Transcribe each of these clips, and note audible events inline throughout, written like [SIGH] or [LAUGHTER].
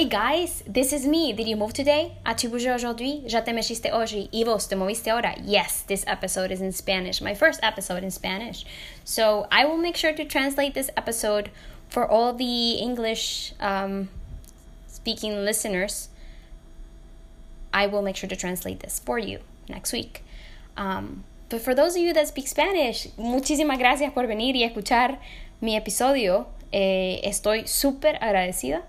Hey guys, this is me. Did you move today? As-tu bougé aujourd'hui? Ya te mexiste hoy? ¿Y vos te moviste ahora? Yes, this episode is in Spanish. My first episode in Spanish. So I will make sure to translate this episode for all the English um, speaking listeners. I will make sure to translate this for you next week. Um, but for those of you that speak Spanish, muchísimas gracias por venir y escuchar mi episodio. Eh, estoy súper agradecida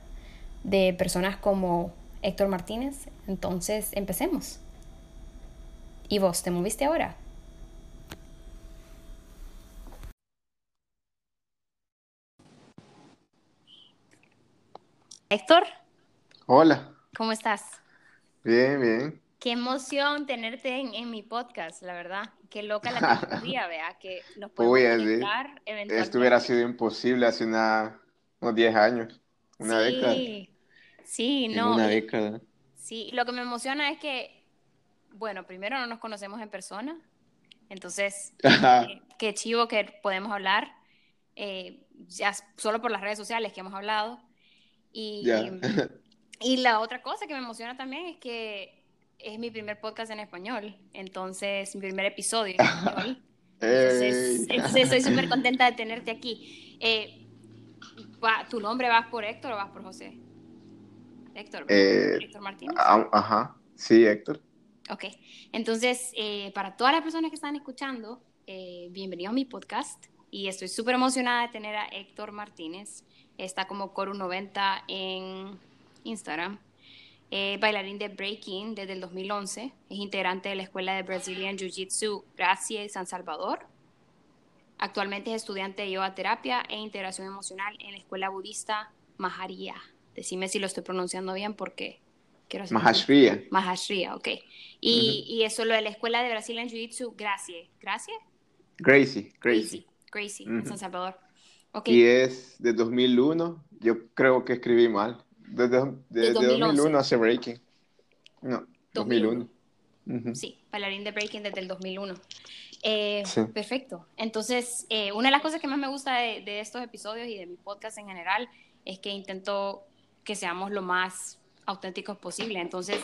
de personas como Héctor Martínez. Entonces, empecemos. ¿Y vos te moviste ahora? Héctor, Hola, ¿cómo estás? bien, bien. Qué emoción tenerte en, en mi podcast, la verdad. Qué loca la tecnología, [LAUGHS] vea, que nos podemos Uy, eventualmente. Esto hubiera sido imposible hace una- unos 10 años, una década. Sí, sí, En no. una década. Sí, lo que me emociona es que, bueno, primero no nos conocemos en persona, entonces, [LAUGHS] eh, qué chivo que podemos hablar, eh, ya solo por las redes sociales que hemos hablado. Y, [LAUGHS] y la otra cosa que me emociona también es que es mi primer podcast en español, entonces, mi primer episodio en español. [LAUGHS] Entonces, estoy súper contenta de tenerte aquí. Eh, va- ¿Tu nombre vas por Héctor o vas por José? Héctor. Eh, Héctor Martínez. Ajá, sí, Héctor. Ok, entonces, eh, para todas las personas que están escuchando, eh, bienvenido a mi podcast y estoy súper emocionada de tener a Héctor Martínez. Está como Coru90 en Instagram. Eh, bailarín de breaking desde el 2011. Es integrante de la Escuela de Brazilian Jiu-Jitsu Gracie San Salvador. Actualmente es estudiante de yoga terapia e integración emocional en la Escuela Budista Maharia. Decime si lo estoy pronunciando bien porque quiero hacer Mahashriya. Mahashriya, ok. Y, y eso lo de la escuela de Brazilian Jiu-Jitsu, Gracie. ¿Gracie? Gracie, Gracie. Gracie, en Ujú. San Salvador. Ok. Y es de 2001. Yo creo que escribí mal. Desde, desde 2011. 2001 hace breaking. No, 2001. 2001. Ujú. Sí, bailarín de breaking desde el 2001. Eh, Sí. Perfecto. Entonces, eh, una de las cosas que más me gusta de, de estos episodios y de mi podcast en general es que intento que seamos lo más auténticos posible. Entonces,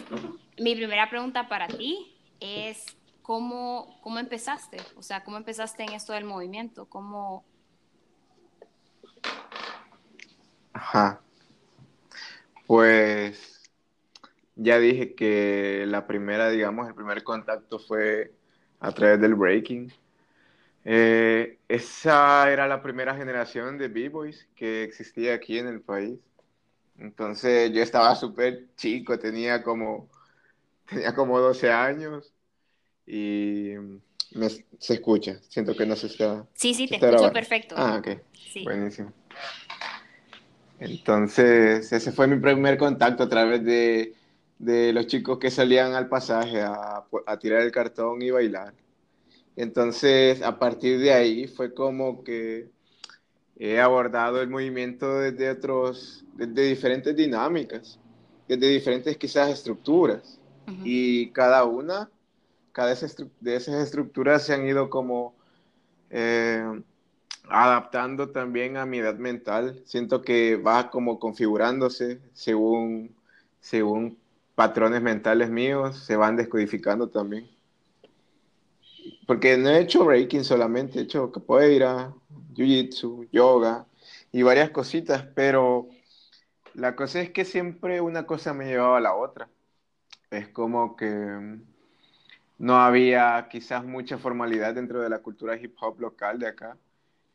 mi primera pregunta para ti es, ¿cómo, cómo empezaste? O sea, ¿cómo empezaste en esto del movimiento? ¿Cómo, Ajá. Pues ya dije que la primera, digamos, el primer contacto fue a través del breaking. Eh, esa era la primera generación de B-Boys que existía aquí en el país. Entonces yo estaba súper chico, tenía como, tenía como 12 años y me- se escucha, siento que no se está... Sí, sí, te escucho grabando. perfecto. Ah, ok. Sí. Buenísimo. Entonces, ese fue mi primer contacto a través de, de los chicos que salían al pasaje a, a tirar el cartón y bailar. Entonces, a partir de ahí fue como que he abordado el movimiento desde otros, desde diferentes dinámicas, desde diferentes quizás estructuras. Y cada una, cada de esas estructuras se han ido como eh, adaptando también a mi edad mental. Siento que va como configurándose según, según patrones mentales míos, se van descodificando también. Porque no he hecho breaking solamente, he hecho capoeira, jiu-jitsu, yoga y varias cositas, pero la cosa es que siempre una cosa me llevaba a la otra. Es como que mm, no había quizás mucha formalidad dentro de la cultura hip hop local de acá.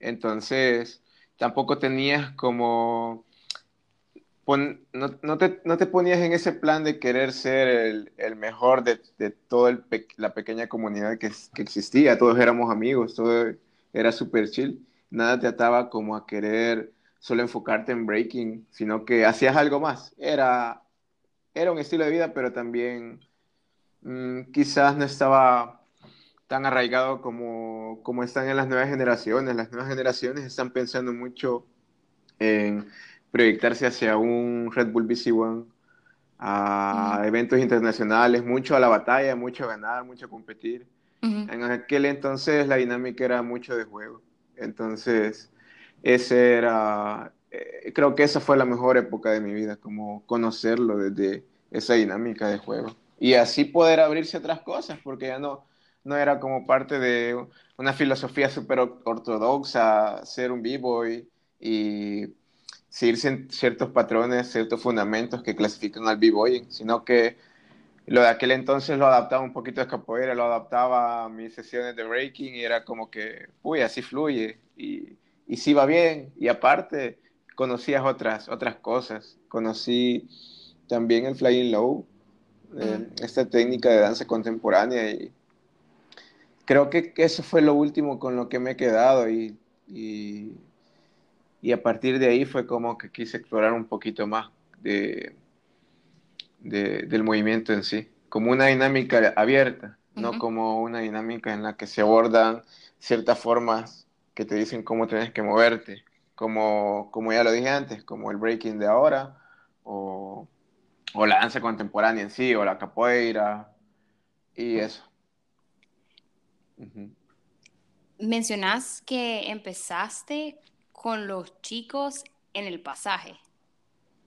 Entonces, tampoco tenías como... pon- no, no te, no te ponías en ese plan de querer ser el, el mejor de, de toda la pequeña comunidad que, que existía. Todos éramos amigos, todo era súper chill. Nada te ataba como a querer solo enfocarte en breaking, sino que hacías algo más. Era, era un estilo de vida, pero también mm, quizás no estaba tan arraigado como, como están en las nuevas generaciones. Las nuevas generaciones están pensando mucho en proyectarse hacia un Red Bull BC One, a eventos internacionales, mucho a la batalla, mucho a ganar, mucho a competir. En aquel entonces la dinámica era mucho de juego. Entonces, ese era eh, creo que esa fue la mejor época de mi vida, como conocerlo desde esa dinámica de juego. Y así poder abrirse a otras cosas, porque ya no, no era como parte de una filosofía súper ortodoxa, ser un b-boy y seguir ciertos patrones, ciertos fundamentos que clasifican al b-boying, sino que lo de aquel entonces lo adaptaba un poquito de capoeira, lo adaptaba a mis sesiones de breaking y era como que, uy, así fluye y, y sí va bien. Y aparte, conocías otras, otras cosas. Conocí también el flying low, eh, esta técnica de danza contemporánea y creo que, eso fue lo último con lo que me he quedado y, y, y, a partir de ahí fue como que quise explorar un poquito más de, del movimiento en sí, como una dinámica abierta, no como una dinámica en la que se abordan ciertas formas que te dicen cómo tienes que moverte, como, como ya lo dije antes, como el breaking de ahora, o, o la danza contemporánea en sí, o la capoeira, y eso. Mencionas que empezaste con los chicos en el pasaje.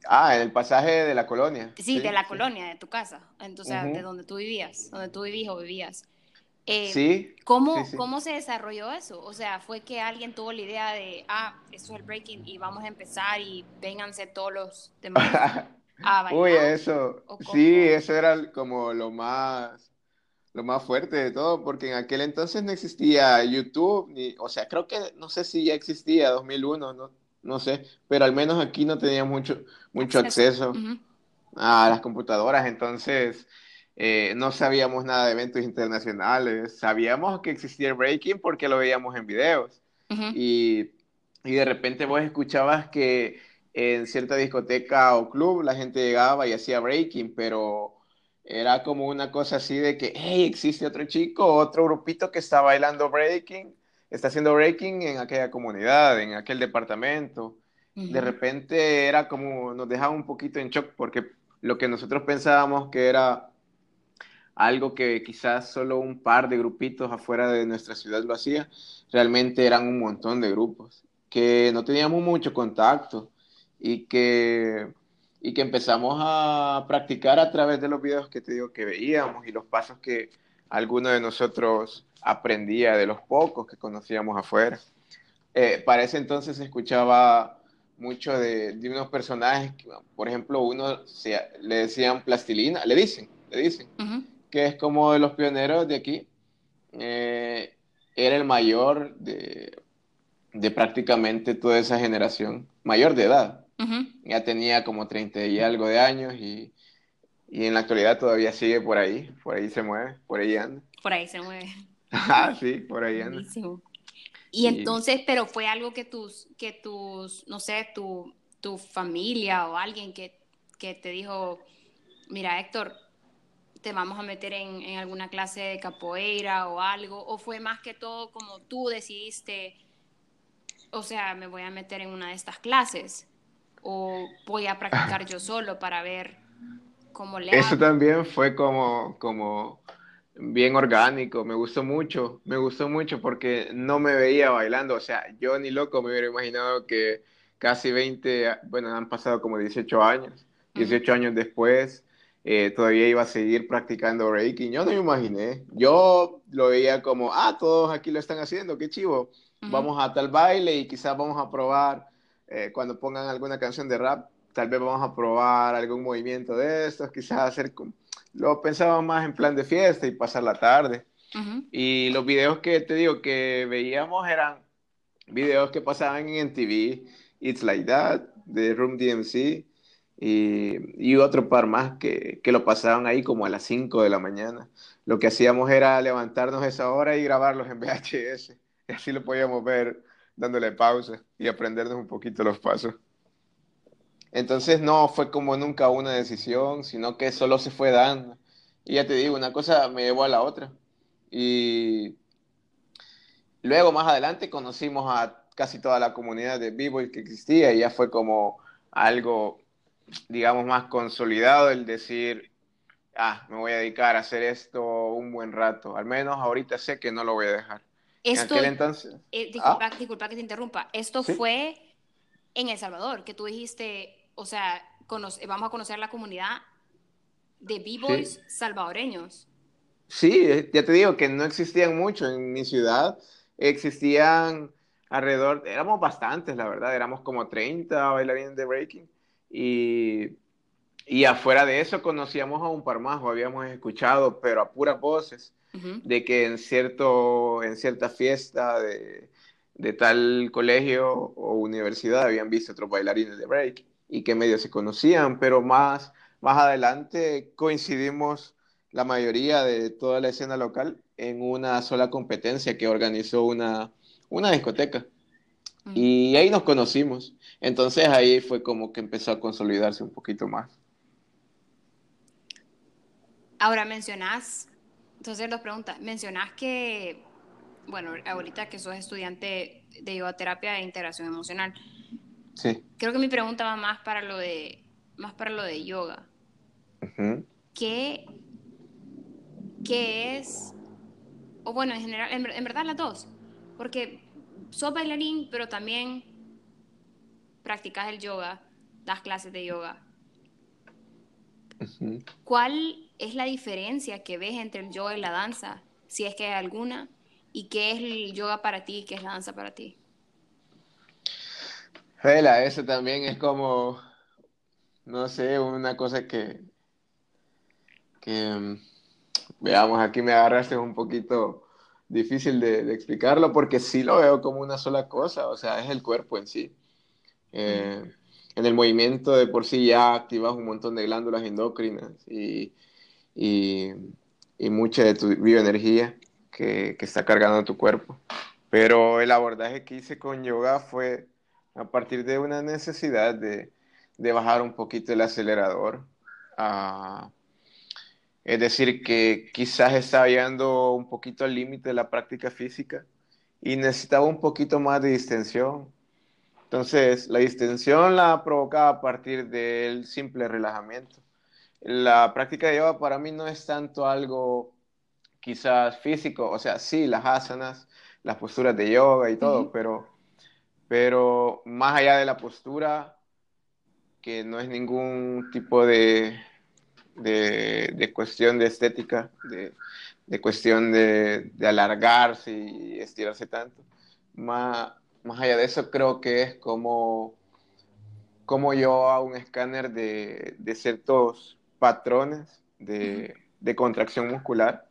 Ah, en el pasaje de la colonia. Sí, de la colonia, de tu casa, entonces, de donde tú vivías, donde tú vivías o vivías. Eh, sí. ¿cómo, ¿Cómo se desarrolló eso? O sea, ¿fue que alguien tuvo la idea de, ah, eso es el breaking y vamos a empezar y vénganse todos los demás [LAUGHS] a bailar? Uy, eso, sí, eso era como lo más, lo más fuerte de todo, porque en aquel entonces no existía YouTube, ni, o sea, creo que, no sé si ya existía, 2001, no, no sé, pero al menos aquí no tenía mucho, mucho acceso, a las computadoras, entonces eh, no sabíamos nada de eventos internacionales, sabíamos que existía el breaking porque lo veíamos en videos. Y, y, de repente vos escuchabas que en cierta discoteca o club la gente llegaba y hacía breaking, pero era como una cosa así de que, hey, existe otro chico, otro grupito que está bailando breaking, está haciendo breaking en aquella comunidad, en aquel departamento. De repente era como, nos dejaba un poquito en shock porque lo que nosotros pensábamos que era algo que quizás solo un par de grupitos afuera de nuestra ciudad lo hacía, realmente eran un montón de grupos que no teníamos mucho contacto y que, y que empezamos a practicar a través de los videos que te digo que veíamos y los pasos que alguno de nosotros aprendía de los pocos que conocíamos afuera. Eh, para ese entonces se escuchaba mucho de, de unos personajes, por ejemplo, uno se, le decían plastilina, le dicen, le dicen que es como de los pioneros de aquí. Eh, era el mayor de, de, prácticamente toda esa generación, mayor de edad. Ya tenía como 30 y algo de años y, y, en la actualidad todavía sigue por ahí, por ahí se mueve, por ahí anda. Por ahí se mueve. [LAUGHS] ah, sí, por ahí anda. Y entonces, pero fue algo que tus, que tus, no sé, tu, tu familia o alguien que, que te dijo, mira Héctor, te vamos a meter en, alguna clase de capoeira o algo? ¿O fue más que todo como tú decidiste, o sea, me voy a meter en una de estas clases? ¿O voy a practicar [LAUGHS] yo solo para ver cómo le Eso también fue como, como bien orgánico, me gustó mucho, me gustó mucho porque no me veía bailando, o sea, yo ni loco me hubiera imaginado que casi 20, bueno, han pasado como 18 años, 18 años después, eh, todavía iba a seguir practicando breaking. Yo no me imaginé. Yo lo veía como, ah, todos aquí lo están haciendo, qué chivo. Vamos a tal baile y quizás vamos a probar eh, cuando pongan alguna canción de rap, tal vez vamos a probar algún movimiento de estos, quizás hacer... Lo pensaba más en plan de fiesta y pasar la tarde. Y los videos que te digo que veíamos eran videos que pasaban en TV, It's Like That, de Room DMC, y, otro par más que, que, lo pasaban ahí como a las 5 de la mañana. Lo que hacíamos era levantarnos esa hora y grabarlos en VHS. [LAUGHS] Y así lo podíamos ver dándole pausa y aprendernos un poquito los pasos. Entonces no fue como nunca una decisión, sino que solo se fue dando. Y ya te digo, una cosa me llevó a la otra. Y luego más adelante conocimos a casi toda la comunidad de b que existía y ya fue como algo digamos, más consolidado el decir, ah, me voy a dedicar a hacer esto un buen rato. Al menos ahorita sé que no lo voy a dejar. Esto, entonces... Eh, disculpa, ah. disculpa, que te interrumpa. Esto fue en El Salvador, que tú dijiste, o sea, vamos a conocer la comunidad de b-boys salvadoreños. Sí, eh, ya te digo que no existían mucho en mi ciudad, existían alrededor, éramos bastantes, la verdad, éramos como 30 bailarines de breaking y, y afuera de eso conocíamos a un par más, o habíamos escuchado, pero a puras voces, de que en, cierto, en cierta fiesta de, de tal colegio o universidad habían visto otros bailarines de break y que medio se conocían, pero más, más adelante coincidimos la mayoría de toda la escena local en una sola competencia que organizó una, una discoteca. Y ahí nos conocimos. Entonces ahí fue como que empezó a consolidarse un poquito más. Ahora mencionás, entonces dos preguntas, mencionás que bueno, ahorita que sos estudiante de yoga terapia e integración emocional. Sí. Creo que mi pregunta va más para lo de, más para lo de yoga. ¿Qué, ¿Qué es, o bueno, en general, en, verdad las dos, porque sos bailarín, pero también practicas el yoga, das clases de yoga. ¿Cuál es la diferencia que ves entre el yoga y la danza? Si es que hay alguna. ¿Y qué es el yoga para ti y qué es la danza para ti? Vela, eso también es como, no sé, una cosa que, que mm, veamos, aquí me agarraste un poquito difícil de, explicarlo porque sí lo veo como una sola cosa, o sea, es el cuerpo en sí. Eh, en el movimiento de por sí ya activas un montón de glándulas endocrinas y, y, y mucha de tu bioenergía que, está cargando tu cuerpo. Pero el abordaje que hice con yoga fue a partir de una necesidad de, bajar un poquito el acelerador. Ah, es decir, que quizás estaba llegando un poquito al límite de la práctica física y necesitaba un poquito más de distensión. Entonces, la distensión la provocaba a partir del simple relajamiento. La práctica de yoga para mí no es tanto algo quizás físico, o sea, sí, las asanas, las posturas de yoga y todo, pero, pero más allá de la postura, que no es ningún tipo de, de, cuestión de estética, de, cuestión de, alargarse y estirarse tanto, más, más allá de eso creo que es como, como yo hago un escáner de, ciertos patrones de, de contracción muscular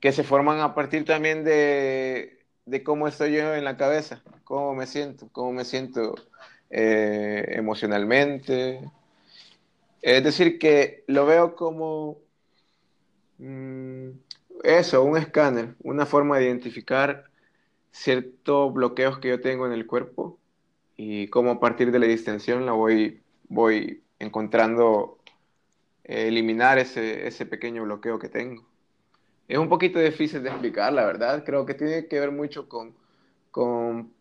que se forman a partir también de, de cómo estoy yo en la cabeza, cómo me siento, cómo me siento eh, emocionalmente. Es decir, que lo veo como mm, eso, un escáner, una forma de identificar ciertos bloqueos que yo tengo en el cuerpo y cómo a partir de la distensión la voy, voy encontrando eh, eliminar ese, ese pequeño bloqueo que tengo es un poquito difícil de explicar, la verdad. Creo que tiene que ver mucho con, con,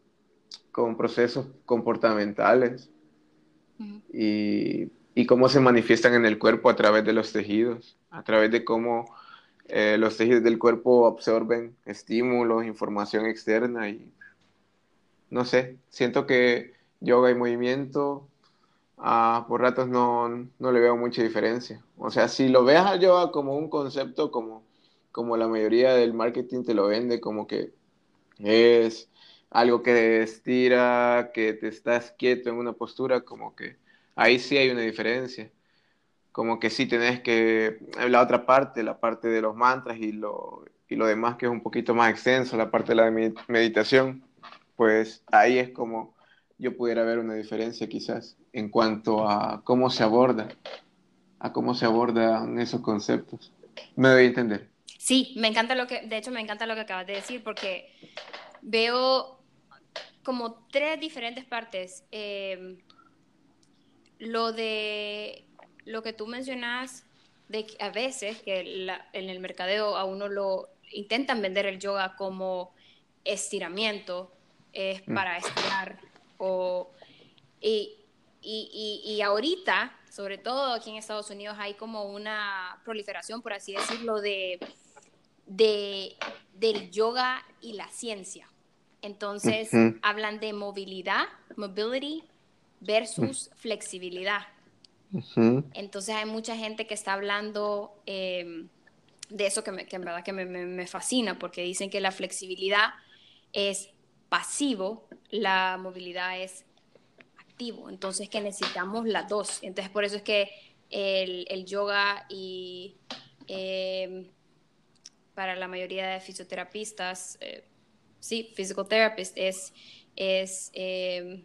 procesos comportamentales y, cómo se manifiestan en el cuerpo a través de los tejidos, a través de cómo eh, los tejidos del cuerpo absorben estímulos, información externa y no sé, siento que yoga y movimiento ah, por ratos no, no le veo mucha diferencia. O sea, si lo ves al yoga como un concepto como como la mayoría del marketing te lo vende, como que es algo que estira, que te estás quieto en una postura, como que ahí sí hay una diferencia. Como que sí tenés que, la otra parte, la parte de los mantras y lo, y lo demás que es un poquito más extenso, la parte de la meditación, pues ahí es como yo pudiera ver una diferencia quizás en cuanto a cómo se aborda, a cómo se abordan esos conceptos. Me doy a entender. Sí, me encanta lo que, de hecho me encanta lo que acabas de decir porque veo como tres diferentes partes. Em, lo de lo que tú mencionas de que a veces que en el mercadeo a uno lo intentan vender el yoga como estiramiento, es mm. para estirar o y, y, y, y ahorita, sobre todo aquí en Estados Unidos, hay como una proliferación, por así decirlo, de de, del yoga y la ciencia. Entonces, hablan de movilidad, mobility versus flexibilidad. Entonces, hay mucha gente que está hablando em, de eso que, en verdad que me, fascina, porque dicen que la flexibilidad es pasivo, la movilidad es activo. Entonces, que necesitamos las dos. Entonces, por eso es que el, yoga y em, para la mayoría de fisioterapistas, eh, sí, physical therapist, es, es em,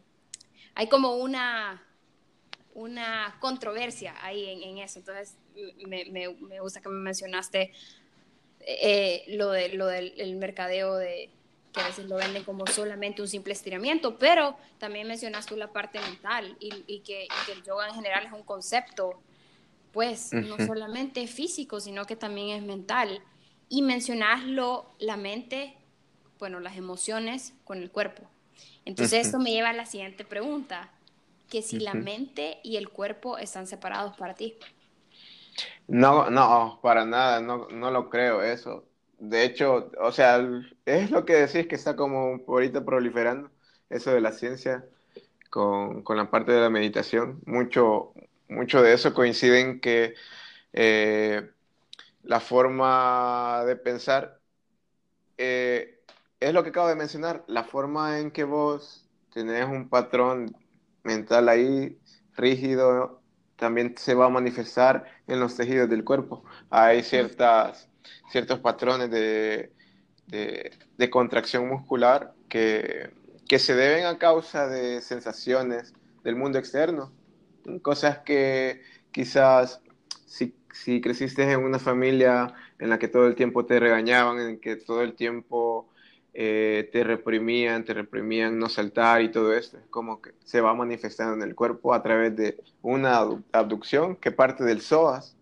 hay como una, una controversia ahí en, eso. Entonces, me, me, gusta que me mencionaste eh, lo, de, lo del mercadeo de que a veces lo venden como solamente un simple estiramiento, pero también mencionaste tú la parte mental y, y, que, el yoga en general es un concepto, pues, no solamente físico, sino que también es mental. Y mencionaslo, la mente bueno, las emociones con el cuerpo. Entonces esto me lleva a la siguiente pregunta, que si la mente y el cuerpo están separados para ti. No, no, para nada, no, no lo creo eso. De hecho, o sea, es lo que decís que está como ahorita proliferando, eso de la ciencia con, con la parte de la meditación. Mucho, mucho de eso coincide en que eh, la forma de pensar eh, es lo que acabo de mencionar, la forma en que vos tenés un patrón mental ahí rígido también se va a manifestar en los tejidos del cuerpo. Hay ciertas, ciertos patrones de, de, contracción muscular que, que, se deben a causa de sensaciones del mundo externo, cosas que quizás si, si creciste en una familia en la que todo el tiempo te regañaban, en que todo el tiempo eh, te reprimían, te reprimían no saltar y todo esto. Es como que se va manifestando en el cuerpo a través de una abducción que parte del psoas.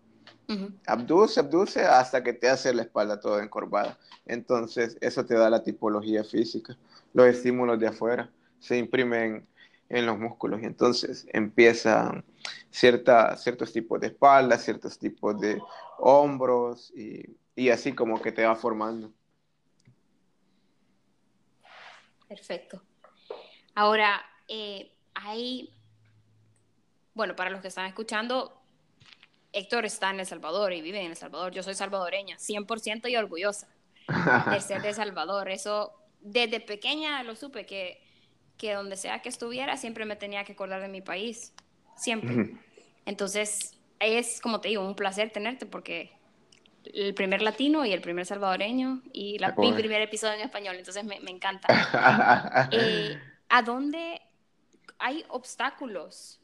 Abduce, abduce hasta que te hace la espalda toda encorvada. Entonces, eso te da la tipología física. Los estímulos de afuera se imprimen en los músculos y entonces empiezan cierta, ciertos tipos de espalda, ciertos tipos de hombros y, y así como que te va formando. Perfecto. Ahora, eh, hay, bueno, para los que están escuchando, Héctor está en El Salvador y vive en El Salvador. Yo soy salvadoreña, 100% y orgullosa de ser de [LAUGHS] Salvador. Eso, desde pequeña lo supe, que, que donde sea que estuviera, siempre me tenía que acordar de mi país. Siempre. Entonces, es, como te digo, un placer tenerte porque el primer latino y el primer salvadoreño y la, mi primer episodio en español, entonces me, me encanta. [LAUGHS] Eh, ¿A dónde hay obstáculos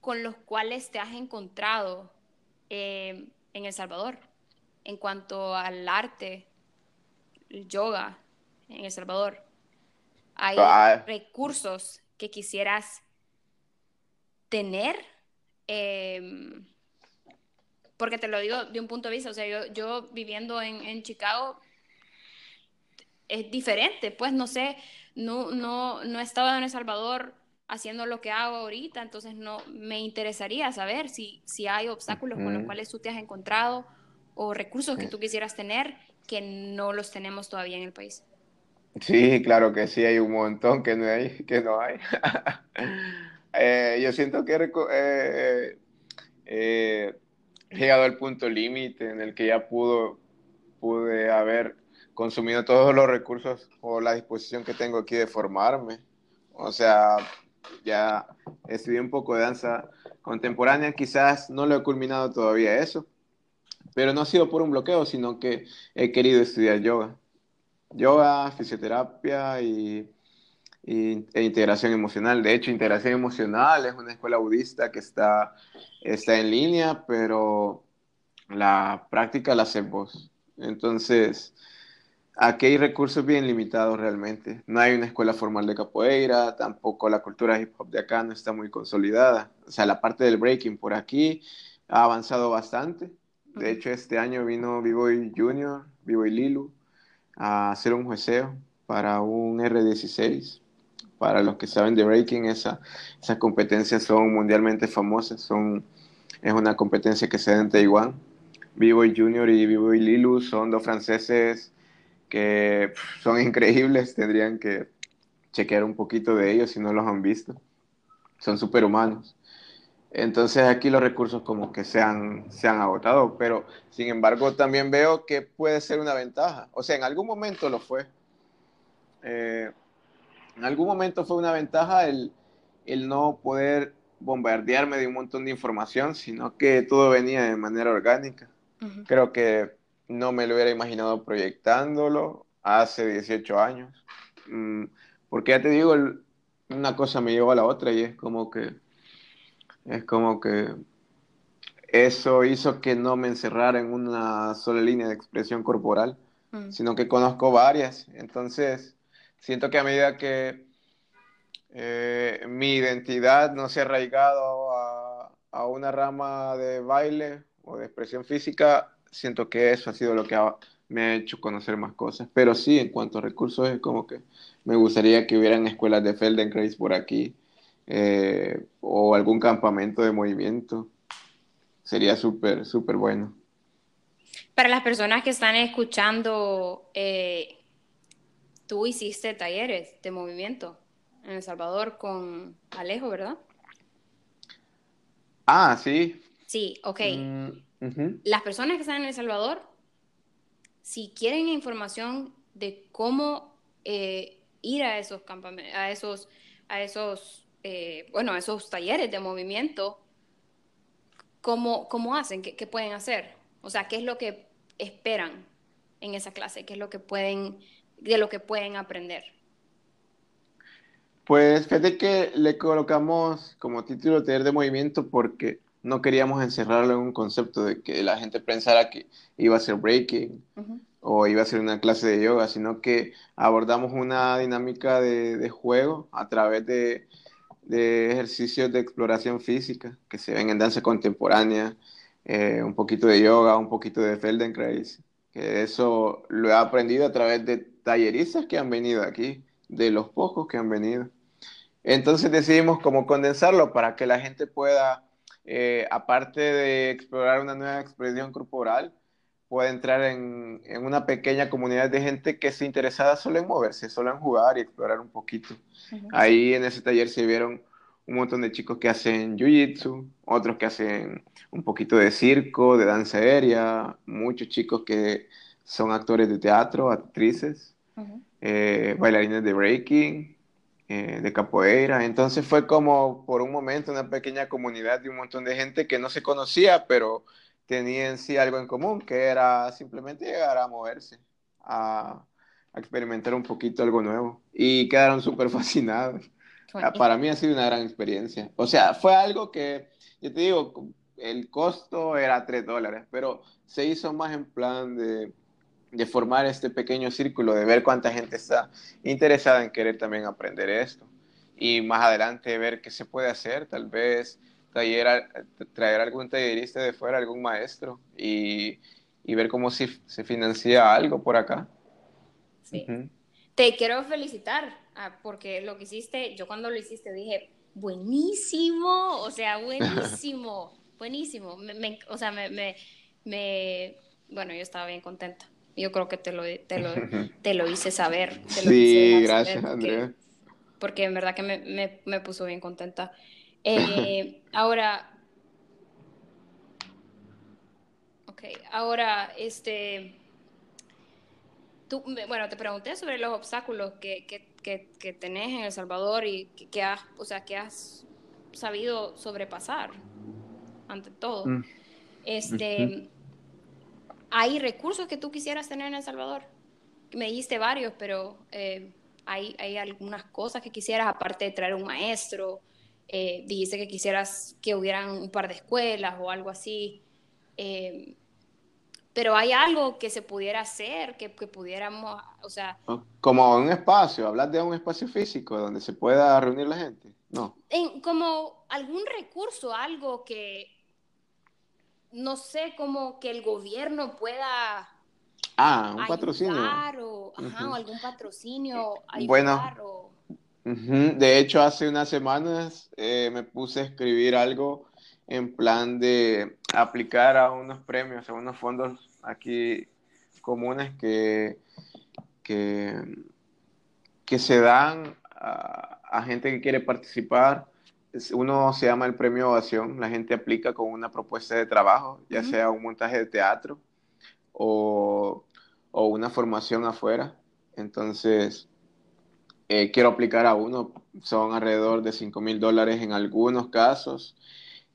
con los cuales te has encontrado eh, en El Salvador en cuanto al arte, el yoga en El Salvador? ¿Hay ah. recursos que quisieras tener? Eh, porque te lo digo de un punto de vista, o sea, yo, yo viviendo en, en Chicago es diferente, pues no sé, no, no, no he estado en El Salvador haciendo lo que hago ahorita, entonces no me interesaría saber si, si hay obstáculos con los cuales tú te has encontrado o recursos que tú quisieras tener que no los tenemos todavía en el país. Sí, claro que sí, hay un montón que no hay. Que no hay. [LAUGHS] Eh, yo siento que eh, eh, llegado al punto límite en el que ya pudo, pude haber consumido todos los recursos o la disposición que tengo aquí de formarme. O sea, ya estudié un poco de danza contemporánea, quizás no lo he culminado todavía eso, pero no ha sido por un bloqueo, sino que he querido estudiar yoga. Yoga, fisioterapia y, y e integración emocional. De hecho, integración emocional es una escuela budista que está está en línea, pero la práctica la haces vos. Entonces, aquí hay recursos bien limitados realmente. No hay una escuela formal de capoeira, tampoco la cultura hip hop de acá no está muy consolidada. O sea, la parte del breaking por aquí ha avanzado bastante. De hecho, este año vino B-Boy Junior, B-Boy Lilu, a hacer un jueceo para un R16 para los que saben de breaking, esa, esas competencias son mundialmente famosas, son, es una competencia que se da en Taiwán. B-Boy Junior y B-Boy Lilu son dos franceses que son [LAUGHS] increíbles, tendrían que chequear un poquito de ellos si no los han visto. Son superhumanos. Entonces aquí los recursos como que se han, se han agotado, pero sin embargo también veo que puede ser una ventaja. O sea, en algún momento lo fue. Eh, en algún momento fue una ventaja el, el no poder bombardearme de un montón de información, sino que todo venía de manera orgánica. Creo que no me lo hubiera imaginado proyectándolo hace 18 años. Mm, porque ya te digo, una cosa me llevó a la otra y es como que, es como que eso hizo que no me encerrara en una sola línea de expresión corporal, mm. sino que conozco varias. Entonces, siento que a medida que eh, mi identidad no se ha arraigado a, a, una rama de baile o de expresión física, siento que eso ha sido lo que me ha hecho conocer más cosas. Pero sí, en cuanto a recursos, es como que me gustaría que hubieran escuelas de Feldenkrais por aquí eh, o algún campamento de movimiento. Sería súper, súper bueno. Para las personas que están escuchando, eh, tú hiciste talleres de movimiento en El Salvador con Alejo, ¿verdad? Ah, sí. Sí, ok. Mm, Las personas que están en El Salvador, si quieren información de cómo eh, ir a esos campamentos, a esos, a esos, eh, bueno, esos talleres de movimiento, ¿cómo, cómo hacen? ¿Qué, ¿Qué, pueden hacer? O sea, ¿qué es lo que esperan en esa clase? ¿Qué es lo que pueden, de lo que pueden aprender? Pues fíjate que le colocamos como título taller de movimiento porque no queríamos encerrarlo en un concepto de que la gente pensara que iba a ser breaking o iba a ser una clase de yoga, sino que abordamos una dinámica de, juego a través de, ejercicios de exploración física que se ven en danza contemporánea, eh, un poquito de yoga, un poquito de Feldenkrais, que eso lo he aprendido a través de talleristas que han venido aquí, de los pocos que han venido. Entonces decidimos como condensarlo para que la gente pueda, eh, aparte de explorar una nueva expresión corporal, pueda entrar en, en, una pequeña comunidad de gente que se interesada solo en moverse, solo en jugar y explorar un poquito. Ahí en ese taller se vieron un montón de chicos que hacen jiu-jitsu, otros que hacen un poquito de circo, de danza aérea, muchos chicos que son actores de teatro, actrices, eh, bailarines de breaking, eh, de capoeira. Entonces fue como por un momento una pequeña comunidad de un montón de gente que no se conocía, pero tenía en sí algo en común, que era simplemente llegar a moverse, a, experimentar un poquito algo nuevo. Y quedaron súper fascinados. Para mí ha sido una gran experiencia. O sea, fue algo que, yo te digo, el costo era 3 dólares, pero se hizo más en plan de de formar este pequeño círculo, de ver cuánta gente está interesada en querer también aprender esto. Y más adelante ver qué se puede hacer, tal vez traer, traer algún tallerista de fuera, algún maestro, y, y ver cómo se, se, financia algo por acá. Sí. Te quiero felicitar, ah, porque lo que hiciste, yo cuando lo hiciste dije, buenísimo, o sea, [LAUGHS] buenísimo, buenísimo. Me, o sea, me, me, me, bueno, yo estaba bien contenta. Yo creo que te lo, te lo, [LAUGHS] te lo hice saber. sí, gracias, Andrea. Porque en verdad que me, me, me puso bien contenta. Eh, ahora, ok, ahora, este, tú, bueno, te pregunté sobre los obstáculos que, que, que, tenés en El Salvador y que, has, o sea, que has sabido sobrepasar, ante todo. Mm. Este, ¿Hay recursos que tú quisieras tener en El Salvador? Me dijiste varios, pero eh, hay, hay, algunas cosas que quisieras, aparte de traer un maestro. Eh, dijiste que quisieras que hubieran un par de escuelas o algo así. Eh, pero hay algo que se pudiera hacer, que, que, pudiéramos, o sea... Como un espacio, hablar de un espacio físico donde se pueda reunir la gente, ¿no? En, como algún recurso, algo que, no sé, como que el gobierno pueda... Ah, un patrocinio. O, ajá, algún patrocinio. bueno, de hecho hace unas semanas eh, me puse a escribir algo en plan de aplicar a unos premios, a unos fondos aquí comunes que, que, que se dan a, gente que quiere participar. Uno se llama el premio ovación, la gente aplica con una propuesta de trabajo, ya sea un montaje de teatro o, o una formación afuera. Entonces, eh, quiero aplicar a uno, son alrededor de 5 mil dólares en algunos casos.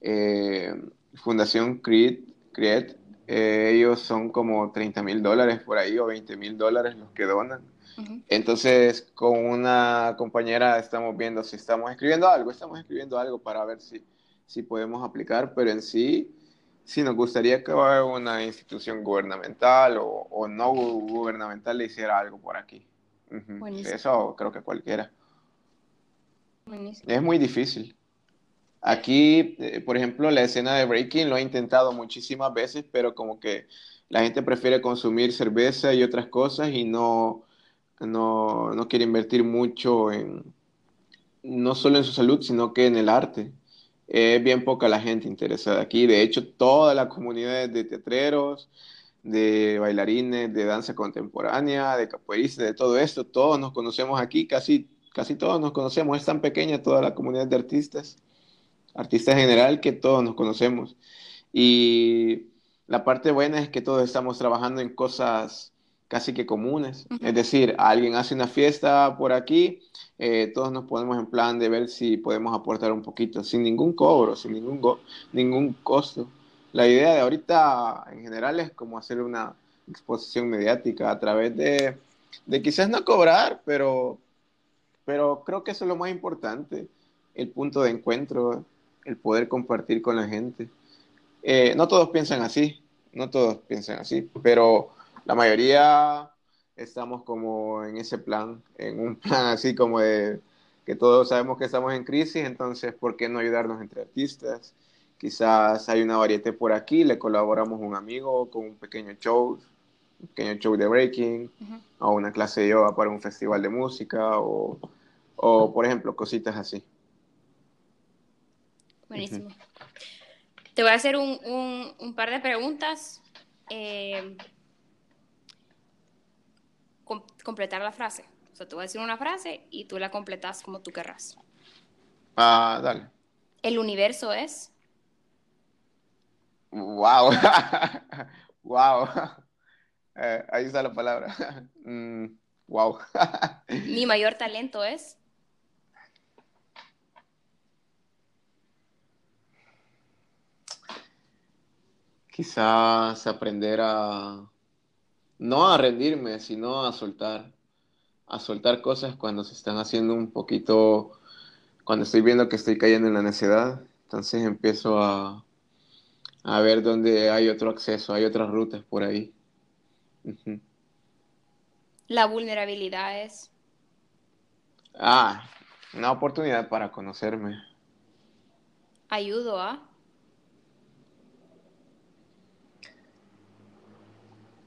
Eh, Fundación Create, eh, ellos son como 30 mil dólares por ahí o 20 mil dólares los que donan. Entonces, con una compañera estamos viendo si estamos escribiendo algo, estamos escribiendo algo para ver si, si podemos aplicar, pero en sí, si nos gustaría que una institución gubernamental o, o no gubernamental le hiciera algo por aquí. Eso creo que cualquiera. Es muy difícil. Aquí, eh, por ejemplo, la escena de breaking lo he intentado muchísimas veces, pero como que la gente prefiere consumir cerveza y otras cosas y no, no, no quiere invertir mucho en, no solo en su salud, sino que en el arte. Es bien poca la gente interesada aquí. De hecho, toda la comunidad de teatreros, de bailarines, de danza contemporánea, de capoeiristas, de todo esto. Todos nos conocemos aquí, casi, casi todos nos conocemos. Es tan pequeña toda la comunidad de artistas, artistas en general, que todos nos conocemos. Y la parte buena es que todos estamos trabajando en cosas casi que comunes. Es decir, alguien hace una fiesta por aquí, eh, todos nos ponemos en plan de ver si podemos aportar un poquito, sin ningún cobro, sin ningún, ningún costo la idea de ahorita en general es como hacer una exposición mediática a través de, de quizás no cobrar, pero, pero creo que eso es lo más importante, el punto de encuentro, el poder compartir con la gente. Eh, no todos piensan así, no todos piensan así, pero la mayoría estamos como en ese plan, en un plan así como de que todos sabemos que estamos en crisis, entonces, ¿por qué no ayudarnos entre artistas? Quizás hay una variante por aquí, le colaboramos a un amigo con un pequeño show, un pequeño show de breaking, o una clase de yoga para un festival de música, o, o por ejemplo, cositas así. Buenísimo. Te voy a hacer un, un, par de preguntas. Eh, completar la frase. O sea, te voy a decir una frase y tú la completas como tú querrás. Ah, dale. El universo es. Wow, wow. [LAUGHS] Eh, ahí está la palabra. wow. [LAUGHS] Mm, [LAUGHS] Mi mayor talento es. Quizás aprender a no a rendirme, sino a soltar, a soltar cosas cuando se están haciendo un poquito, cuando estoy viendo que estoy cayendo en la necedad, entonces empiezo a, a ver dónde hay otro acceso, hay otras rutas por ahí. La vulnerabilidad es. Ah, una oportunidad para conocerme. Ayudo a.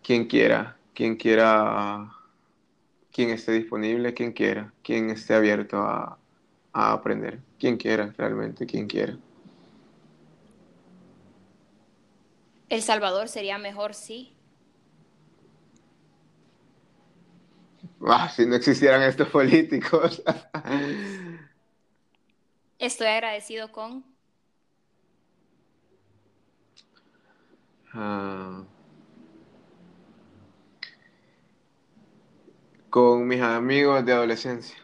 Quien quiera, quien quiera, quien esté disponible, quien quiera, quien esté abierto a, a aprender, quien quiera, realmente, quien quiera. El Salvador sería mejor, sí. Ah, si no existieran estos políticos. [LAUGHS] Estoy agradecido con. Ah. con mis amigos de adolescencia.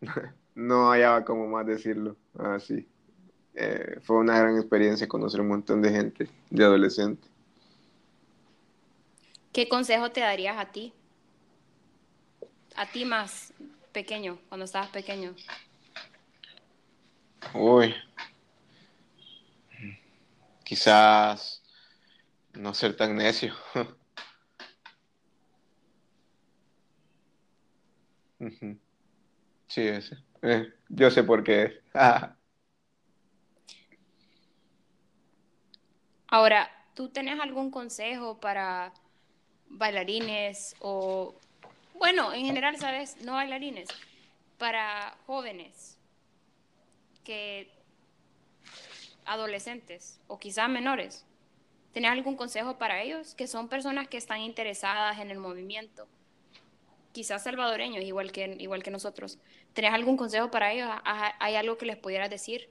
[LAUGHS] no hallaba como más decirlo así. Eh, fue una gran experiencia conocer un montón de gente, de adolescente. ¿Qué consejo te darías a ti? A ti más pequeño, cuando estabas pequeño. Uy. Quizás no ser tan necio. [LAUGHS] Sí, ese. Eh, yo sé por qué. [LAUGHS] Ahora, ¿tú tenés algún consejo para bailarines o, bueno, en general, ¿sabes? No bailarines, para jóvenes que adolescentes o quizás menores. ¿Tenés algún consejo para ellos? Que son personas que están interesadas en el movimiento, quizás salvadoreños, igual que, igual que nosotros. ¿Tenés algún consejo para ellos? ¿Hay algo que les pudieras decir?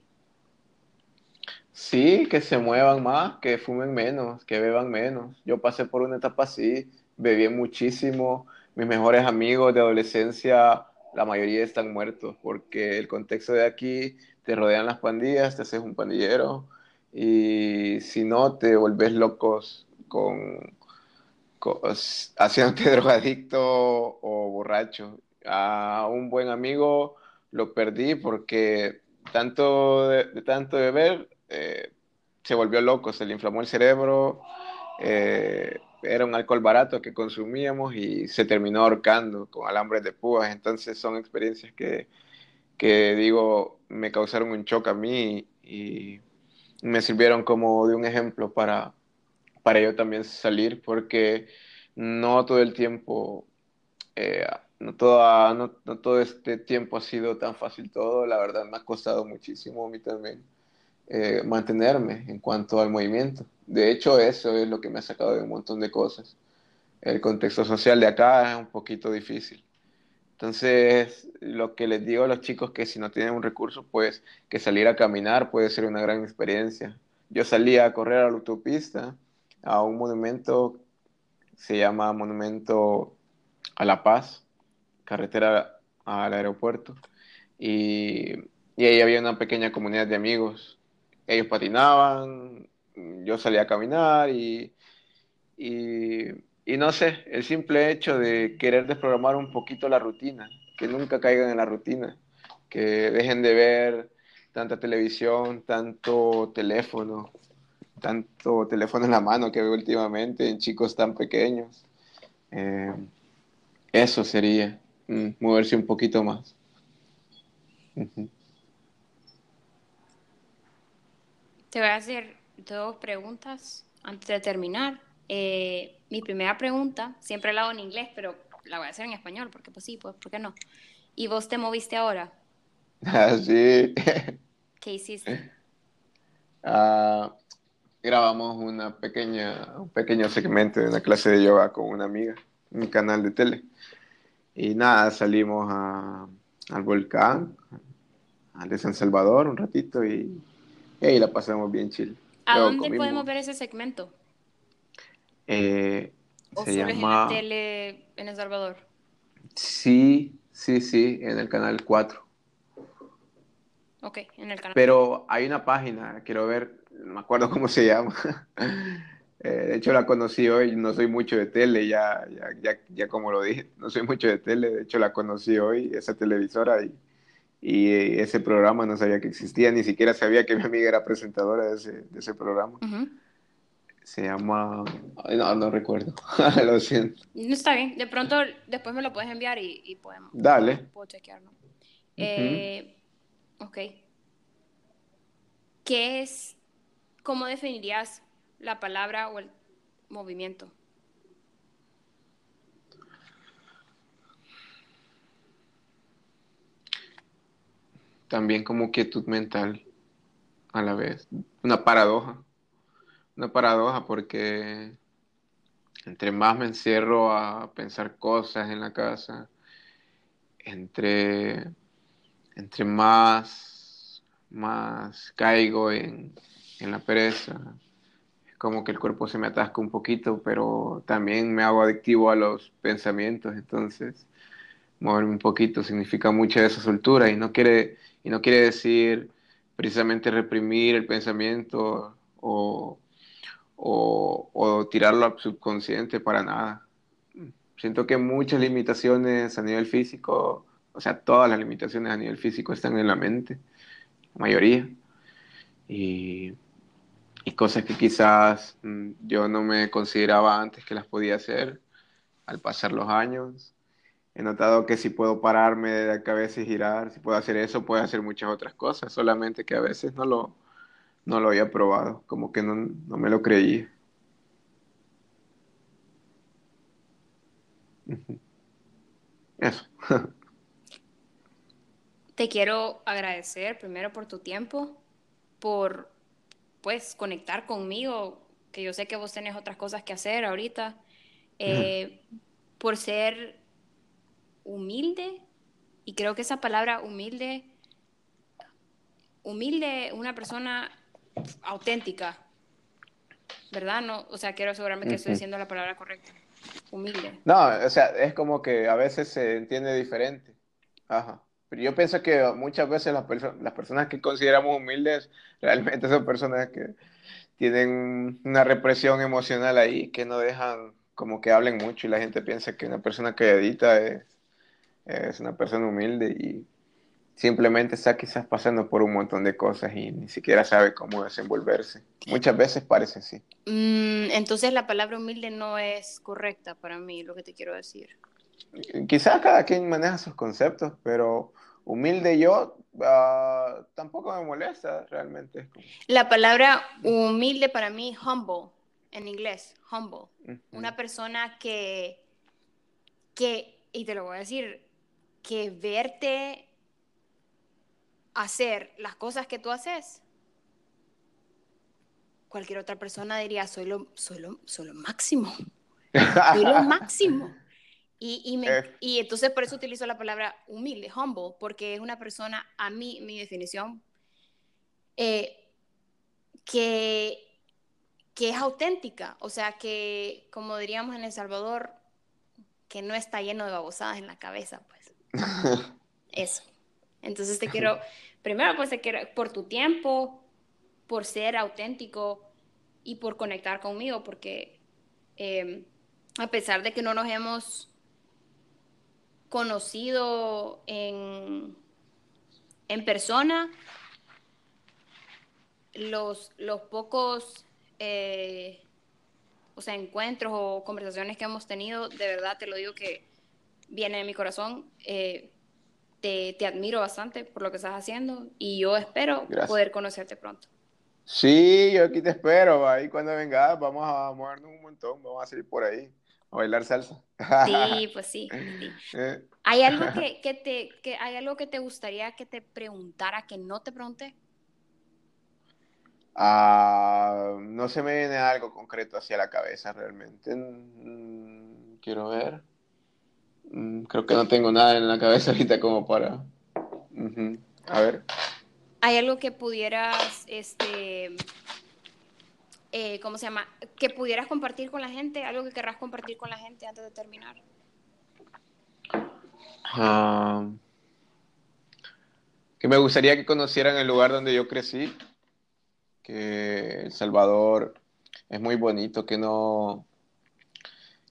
Sí, que se muevan más, que fumen menos, que beban menos. Yo pasé por una etapa así, bebí muchísimo. Mis mejores amigos de adolescencia, la mayoría están muertos porque el contexto de aquí te rodean las pandillas, te haces un pandillero y si no te volvés locos con, con haciéndote [LAUGHS] drogadicto o borracho. A un buen amigo lo perdí porque tanto de tanto beber eh, se volvió loco, se le inflamó el cerebro, eh, era un alcohol barato que consumíamos y se terminó ahorcando con alambres de púas. Entonces son experiencias que, que digo, me causaron un shock a mí y, me sirvieron como de un ejemplo para, para yo también salir, porque no todo el tiempo, eh, no, no, todo este tiempo ha sido tan fácil todo, la verdad me ha costado muchísimo a mí también. Eh, mantenerme en cuanto al movimiento. De hecho, eso es lo que me ha sacado de un montón de cosas. El contexto social de acá es un poquito difícil. Entonces, lo que les digo a los chicos que si no tienen un recurso, pues que salir a caminar puede ser una gran experiencia. Yo salí a correr a la autopista, a un monumento, se llama Monumento a la Paz, carretera al aeropuerto, y, y ahí había una pequeña comunidad de amigos ellos patinaban, yo salía a caminar y, y, no sé, el simple hecho de querer desprogramar un poquito la rutina, que nunca caigan en la rutina, que dejen de ver tanta televisión, tanto teléfono, tanto teléfono en la mano que veo últimamente en chicos tan pequeños. Eh, eso sería, mm, moverse un poquito más. Te voy a hacer dos preguntas antes de terminar. Eh, mi primera pregunta, siempre la hago en inglés, pero la voy a hacer en español, porque pues sí, pues, ¿por qué no? ¿Y vos te moviste ahora? [LAUGHS] Ah, sí. [LAUGHS] ¿Qué hiciste? Ah, grabamos una pequeña, un pequeño segmento de una clase de yoga con una amiga, en mi canal de tele. Y nada, salimos al volcán, al de San Salvador un ratito y y ahí la pasamos bien chill. ¿A dónde podemos ver ese segmento? Eh, ¿O se solo llama... en la tele en El Salvador? Sí, sí, sí, en el canal 4. Ok, en el canal. Pero hay una página, quiero ver, no me acuerdo cómo se llama. [LAUGHS] Eh, de hecho, la conocí hoy, no soy mucho de tele, ya, ya, ya, ya como lo dije, no soy mucho de tele, de hecho la conocí hoy, esa televisora, y y ese programa no sabía que existía, ni siquiera sabía que mi amiga era presentadora de ese, de ese programa. Se llama... no, no recuerdo, [LAUGHS] lo siento. No está bien, de pronto después me lo puedes enviar y, y podemos... Dale. Puedo chequearlo. Eh, ok. ¿Qué es, cómo definirías la palabra o el movimiento? También como quietud mental a la vez. Una paradoja. Una paradoja porque entre más me encierro a pensar cosas en la casa, entre, entre más, más caigo en, en la pereza, es como que el cuerpo se me atasca un poquito, pero también me hago adictivo a los pensamientos, entonces moverme un poquito significa mucha esa soltura y no quiere y no quiere decir precisamente reprimir el pensamiento o, tirarlo al subconsciente para nada. Siento que muchas limitaciones a nivel físico, o sea, todas las limitaciones a nivel físico están en la mente, la mayoría. Y, y cosas que quizás mm, yo no me consideraba antes que las podía hacer al pasar los años he notado que si puedo pararme de la cabeza y girar, si puedo hacer eso, puedo hacer muchas otras cosas, solamente que a veces no lo, no lo había probado, como que no, no me lo creía. Eso. Te quiero agradecer primero por tu tiempo, por pues conectar conmigo, que yo sé que vos tenés otras cosas que hacer ahorita, eh, por ser humilde y creo que esa palabra humilde, humilde, una persona auténtica, ¿verdad? No, o sea, quiero asegurarme que estoy diciendo la palabra correcta. Humilde. No, o sea, es como que a veces se entiende diferente. Ajá. Pero yo pienso que muchas veces las, las personas que consideramos humildes realmente son personas que tienen una represión emocional ahí, que no dejan como que hablen mucho y la gente piensa que una persona que edita es, es una persona humilde y simplemente está quizás pasando por un montón de cosas y ni siquiera sabe cómo desenvolverse. Muchas veces parece así. Mm, entonces la palabra humilde no es correcta para mí, lo que te quiero decir. Quizás cada quien maneja sus conceptos, pero humilde yo uh, tampoco me molesta realmente. La palabra humilde para mí, humble, en inglés, humble. Una persona que, que, y te lo voy a decir, que verte hacer las cosas que tú haces, cualquier otra persona diría, soy lo, soy lo, soy lo máximo. Soy lo [LAUGHS] máximo. Y, y, me, eh. y, entonces por eso utilizo la palabra humilde, humble, porque es una persona, a mí, mi definición, eh, que, que es auténtica, o sea, que como diríamos en El Salvador, que no está lleno de babosadas en la cabeza, pues. [LAUGHS] Eso. Entonces te quiero, primero pues te quiero, por tu tiempo, por ser auténtico y por conectar conmigo, porque em, a pesar de que no nos hemos conocido en, en persona, los, los pocos eh, o sea, encuentros o conversaciones que hemos tenido, de verdad te lo digo que viene de mi corazón. Eh, te, admiro bastante por lo que estás haciendo y yo espero poder conocerte pronto. Sí, yo aquí te espero. Ahí cuando vengas vamos a movernos un montón, vamos a salir por ahí a bailar salsa. Sí, [LAUGHS] pues sí. Eh. ¿Hay, algo [LAUGHS] que, te, que, ¿Hay algo que te gustaría que te preguntara que no te pregunté? Ah, no se me viene algo concreto hacia la cabeza realmente. Mm, quiero ver. Mm, creo que no tengo nada en la cabeza [LAUGHS] ahorita como para... A ver. ¿Hay algo que pudieras, este, eh, ¿cómo se llama? Que pudieras compartir con la gente, algo que querrás compartir con la gente antes de terminar. Ah, que me gustaría que conocieran el lugar donde yo crecí, que El Salvador es muy bonito, que no,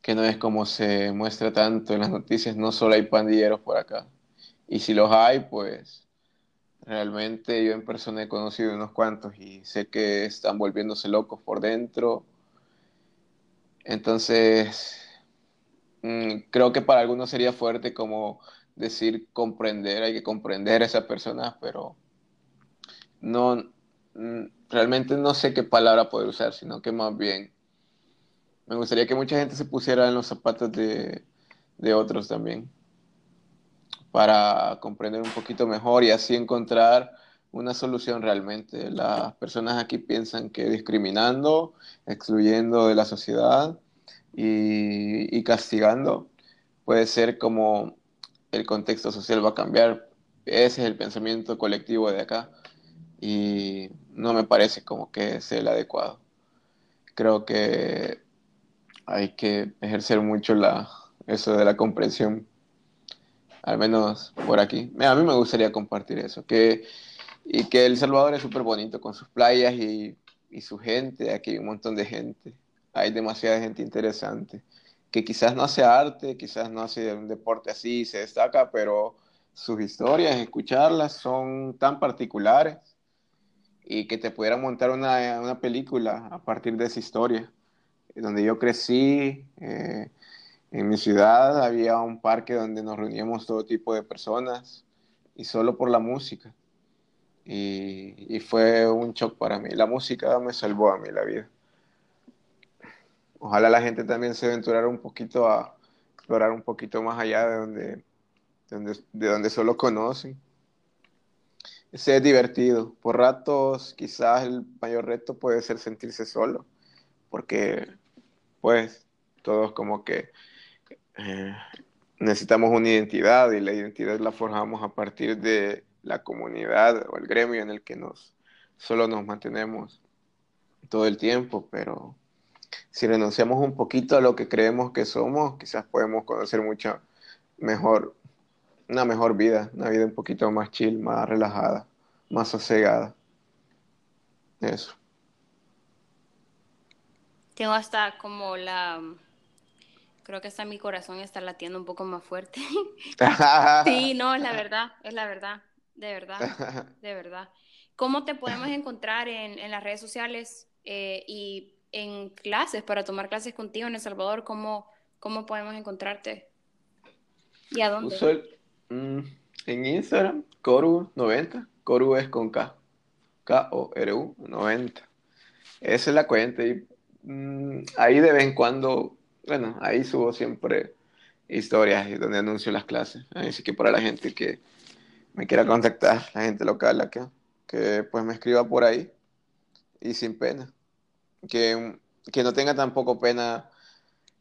que no es como se muestra tanto en las noticias, no solo hay pandilleros por acá. Y si los hay, pues realmente yo en persona he conocido unos cuantos y sé que están volviéndose locos por dentro. Entonces, mm, creo que para algunos sería fuerte como decir comprender, hay que comprender a esas personas, pero no, mm, realmente no sé qué palabra poder usar, sino que más bien me gustaría que mucha gente se pusiera en los zapatos de, otros también, para comprender un poquito mejor y así encontrar una solución realmente. Las personas aquí piensan que discriminando, excluyendo de la sociedad y, y, castigando puede ser como el contexto social va a cambiar. Ese es el pensamiento colectivo de acá y no me parece como que sea el adecuado. Creo que hay que ejercer mucho la, eso de la comprensión, al menos por aquí. A mí me gustaría compartir eso, que, y que El Salvador es súper bonito con sus playas y, y su gente, aquí hay un montón de gente, hay demasiada gente interesante, que quizás no hace arte, quizás no hace un deporte así, se destaca, pero sus historias, escucharlas son tan particulares y que te pudieran montar una, una película a partir de esa historia donde yo crecí, eh, en mi ciudad había un parque donde nos reuníamos todo tipo de personas y solo por la música. Y, fue un shock para mí. La música me salvó a mí la vida. Ojalá la gente también se aventurara un poquito a explorar un poquito más allá de donde, donde, de donde solo conocen. Ese es divertido. Por ratos quizás el mayor reto puede ser sentirse solo, porque pues todos como que eh, necesitamos una identidad y la identidad la forjamos a partir de la comunidad o el gremio en el que nos solo nos mantenemos todo el tiempo, pero si renunciamos un poquito a lo que creemos que somos, quizás podemos conocer mucho mejor, una mejor vida, una vida un poquito más chill, más relajada, más sosegada. Eso. Tengo hasta como la... Creo que hasta mi corazón está latiendo un poco más fuerte. [LAUGHS] sí, [LAUGHS] no, es la verdad, es la verdad, de verdad, [LAUGHS] de verdad. ¿Cómo te podemos encontrar en, en las redes sociales eh, y en clases, para tomar clases contigo en El Salvador? ¿Cómo, cómo podemos encontrarte? ¿Y a dónde? Mm, en Instagram, Coru90. Coru es con K. K-O-R-U 90. Esa es la cuenta. Y mm, ahí de vez en cuando, bueno, ahí subo siempre historias donde anuncio las clases. Así que para la gente que me quiera contactar, la gente local, que, que pues me escriba por ahí y sin pena. Que, que no tenga tampoco pena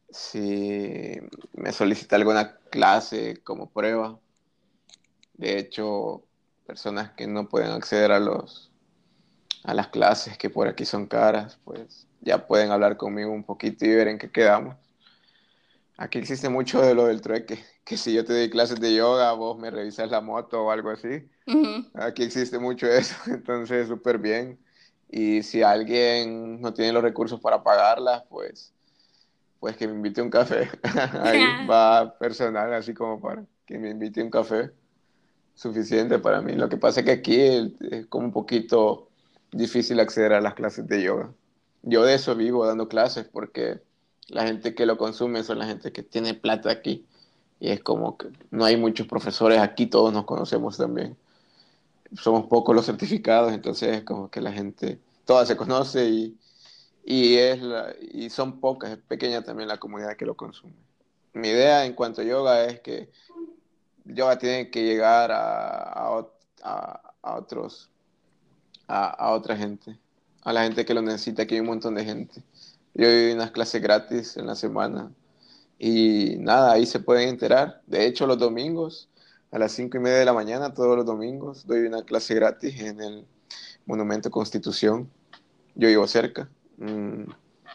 si me solicita alguna clase como prueba. De hecho, personas que no pueden acceder a los a las clases que por aquí son caras, pues ya pueden hablar conmigo un poquito y ver en qué quedamos. Aquí existe mucho de lo del trueque, que si yo te doy clases de yoga, vos me revisas la moto o algo así. Aquí existe mucho eso, [LAUGHS] entonces súper bien. Y si alguien no tiene los recursos para pagarlas, pues, pues que me invite un café. [LAUGHS] Ahí [LAUGHS] va personal, así como para que me invite un café. Suficiente para mí. Lo que pasa es que aquí es como un poquito difícil acceder a las clases de yoga. Yo de eso vivo dando clases porque la gente que lo consume son la gente que tiene plata aquí. Y es como que no hay muchos profesores aquí, todos nos conocemos también. Somos pocos los certificados, entonces es como que la gente, toda se conoce y, y, es y son pocas, es pequeña también la comunidad que lo consume. Mi idea en cuanto a yoga es que yoga tiene que llegar a, a, a otros a, otra gente, a la gente que lo necesita, aquí hay un montón de gente. Yo doy unas clases gratis en la semana y nada, ahí se pueden enterar. De hecho, los domingos, a las cinco y media de la mañana, todos los domingos, doy una clase gratis en el Monumento Constitución. Yo vivo cerca. Mm,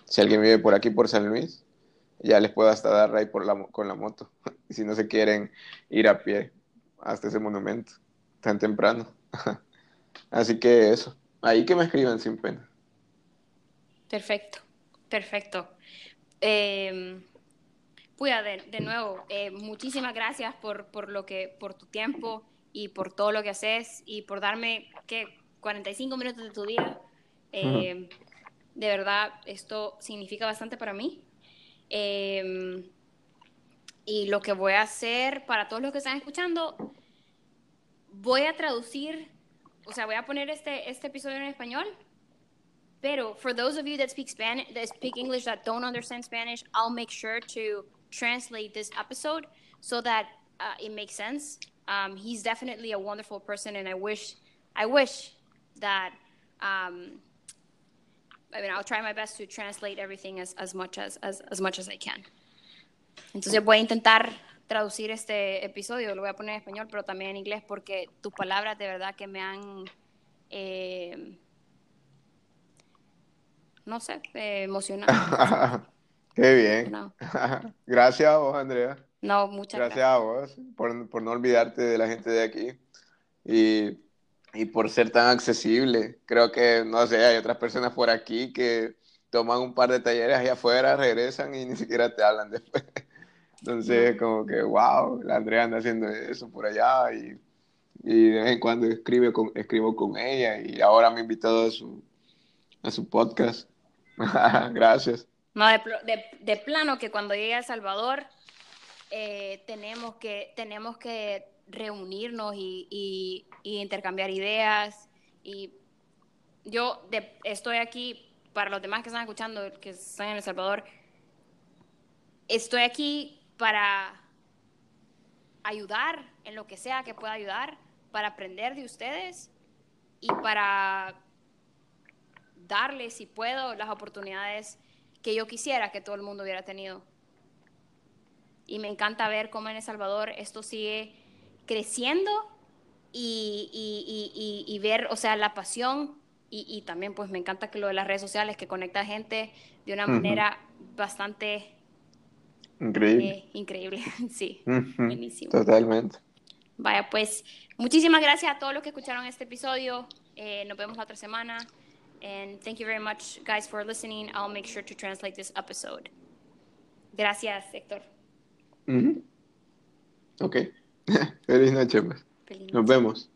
si alguien vive por aquí, por San Luis, ya les puedo hasta dar ahí por con la moto. [LAUGHS] Si no se quieren ir a pie hasta ese monumento, tan temprano. [LAUGHS] Así que eso, ahí que me escriban sin pena. Perfecto, perfecto. Eh, de, de, nuevo, eh, muchísimas gracias por, por, lo que, por tu tiempo y por todo lo que haces y por darme, ¿qué? 45 minutos de tu día. Em, de verdad, esto significa bastante para mí. Em, y lo que voy a hacer para todos los que están escuchando, voy a traducir o sea, voy a poner este, este episodio en español, pero for those of you that speak Spanish, that speak English that don't understand Spanish, I'll make sure to translate this episode so that uh, it makes sense. Um, he's definitely a wonderful person, and I wish, I wish that. Um, I mean, I'll try my best to translate everything as, as much as, as, as much as I can. Entonces voy a intentar traducir este episodio, lo voy a poner en español, pero también en inglés, porque tus palabras de verdad que me han, eh, no sé, eh, emocionado. [LAUGHS] Qué bien. [LAUGHS] Gracias a vos, Andrea. No, muchas gracias. Gracias a vos por, por, no olvidarte de la gente de aquí y, y por ser tan accesible. Creo que, no sé, hay otras personas por aquí que toman un par de talleres allá afuera, regresan y ni siquiera te hablan después. [LAUGHS] Entonces, como que, wow, la Andrea anda haciendo eso por allá y, y de vez en cuando escribe con, escribo con ella y ahora me ha invitado a su, a su podcast. [LAUGHS] Gracias. No, de, de, de, plano que cuando llegue a El Salvador eh, tenemos, que, tenemos que reunirnos y, y, y intercambiar ideas. Y yo estoy aquí, para los demás que están escuchando, que están en El Salvador, estoy aquí para ayudar en lo que sea que pueda ayudar, para aprender de ustedes y para darles, si puedo, las oportunidades que yo quisiera que todo el mundo hubiera tenido. y me encanta ver cómo en El Salvador esto sigue creciendo y, y, y, y ver, o sea, la pasión y, también pues me encanta que lo de las redes sociales que conecta a gente de una manera bastante increíble. Eh, increíble, [LAUGHS] sí, buenísimo. Totalmente. Vaya, pues muchísimas gracias a todos los que escucharon este episodio. Eh, nos vemos la otra semana. And thank you very much, guys, for listening. I'll make sure to translate this episode. Gracias, Héctor. Ok. [LAUGHS] Feliz noche, pues. Nos vemos.